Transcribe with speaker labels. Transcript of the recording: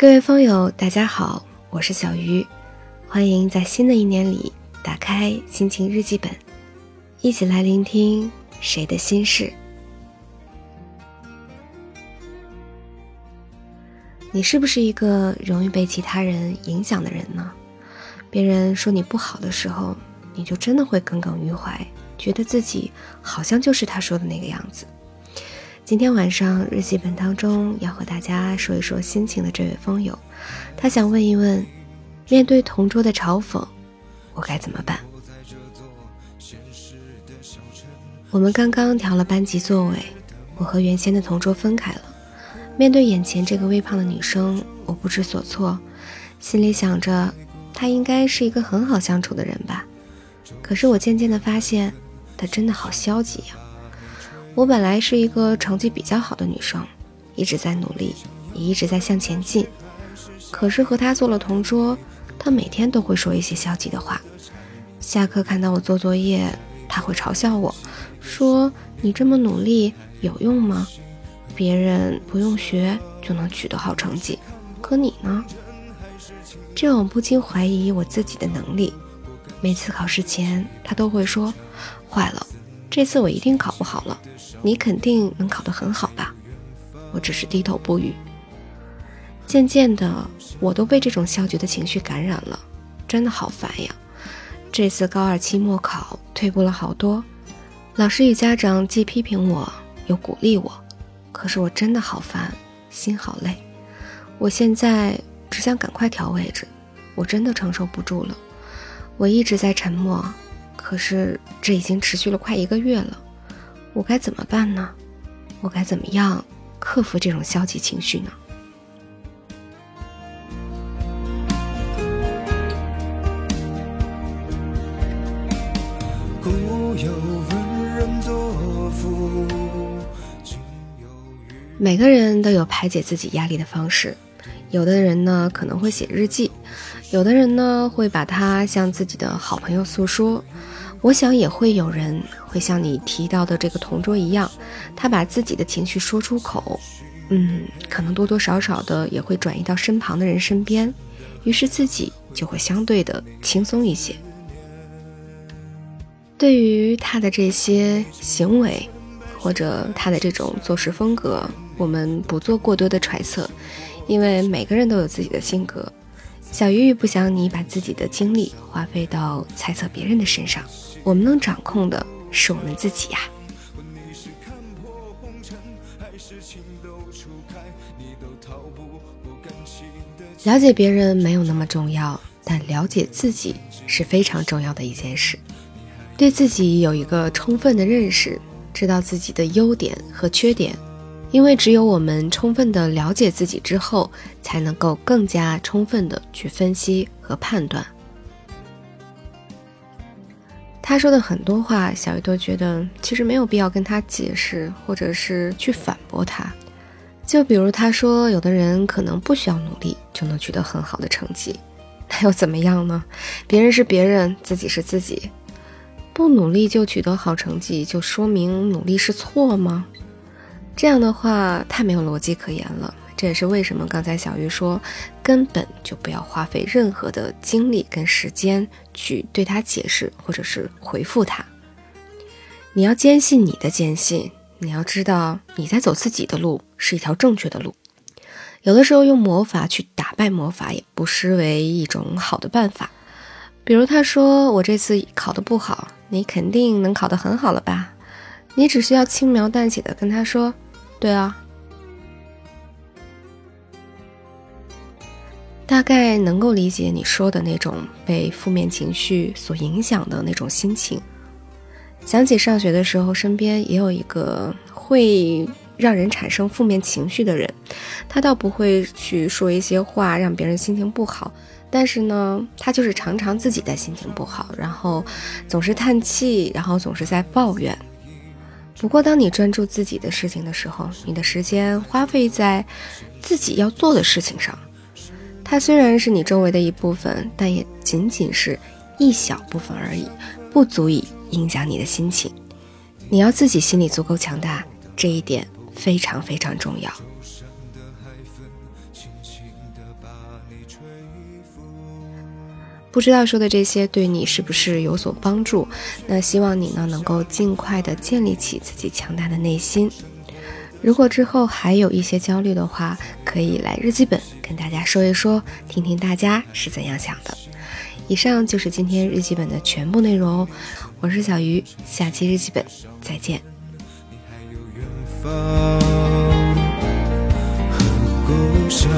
Speaker 1: 各位风友，大家好，我是小鱼，欢迎在新的一年里打开心情日记本，一起来聆听谁的心事。你是不是一个容易被其他人影响的人呢？别人说你不好的时候，你就真的会耿耿于怀，觉得自己好像就是他说的那个样子。今天晚上日记本当中要和大家说一说心情的这位风友，他想问一问：面对同桌的嘲讽，我该怎么办？我们刚刚调了班级座位，我和原先的同桌分开了。面对眼前这个微胖的女生，我不知所措，心里想着她应该是一个很好相处的人吧。可是我渐渐的发现，她真的好消极呀。我本来是一个成绩比较好的女生，一直在努力，也一直在向前进。可是和她做了同桌，她每天都会说一些消极的话。下课看到我做作业，她会嘲笑我，说：“你这么努力有用吗？别人不用学就能取得好成绩，可你呢？”这让我不禁怀疑我自己的能力。每次考试前，她都会说：“坏了。”这次我一定考不好了，你肯定能考得很好吧？我只是低头不语。渐渐的，我都被这种消极的情绪感染了，真的好烦呀！这次高二期末考退步了好多，老师与家长既批评我又鼓励我，可是我真的好烦，心好累。我现在只想赶快调位置，我真的承受不住了。我一直在沉默。可是这已经持续了快一个月了，我该怎么办呢？我该怎么样克服这种消极情绪呢？每个人都有排解自己压力的方式，有的人呢可能会写日记。有的人呢会把它向自己的好朋友诉说，我想也会有人会像你提到的这个同桌一样，他把自己的情绪说出口，嗯，可能多多少少的也会转移到身旁的人身边，于是自己就会相对的轻松一些。对于他的这些行为，或者他的这种做事风格，我们不做过多的揣测，因为每个人都有自己的性格。小鱼鱼不想你把自己的精力花费到猜测别人的身上，我们能掌控的是我们自己呀。了解别人没有那么重要，但了解自己是非常重要的一件事。对自己有一个充分的认识，知道自己的优点和缺点。因为只有我们充分的了解自己之后，才能够更加充分的去分析和判断。他说的很多话，小鱼都觉得其实没有必要跟他解释，或者是去反驳他。就比如他说，有的人可能不需要努力就能取得很好的成绩，那又怎么样呢？别人是别人，自己是自己，不努力就取得好成绩，就说明努力是错吗？这样的话太没有逻辑可言了，这也是为什么刚才小鱼说根本就不要花费任何的精力跟时间去对他解释或者是回复他。你要坚信你的坚信，你要知道你在走自己的路是一条正确的路。有的时候用魔法去打败魔法也不失为一种好的办法。比如他说我这次考得不好，你肯定能考得很好了吧？你只需要轻描淡写的跟他说。对啊，大概能够理解你说的那种被负面情绪所影响的那种心情。想起上学的时候，身边也有一个会让人产生负面情绪的人，他倒不会去说一些话让别人心情不好，但是呢，他就是常常自己在心情不好，然后总是叹气，然后总是在抱怨。不过，当你专注自己的事情的时候，你的时间花费在自己要做的事情上，它虽然是你周围的一部分，但也仅仅是一小部分而已，不足以影响你的心情。你要自己心里足够强大，这一点非常非常重要。不知道说的这些对你是不是有所帮助？那希望你呢能够尽快的建立起自己强大的内心。如果之后还有一些焦虑的话，可以来日记本跟大家说一说，听听大家是怎样想的。以上就是今天日记本的全部内容，我是小鱼，下期日记本再见。你还有远方和故乡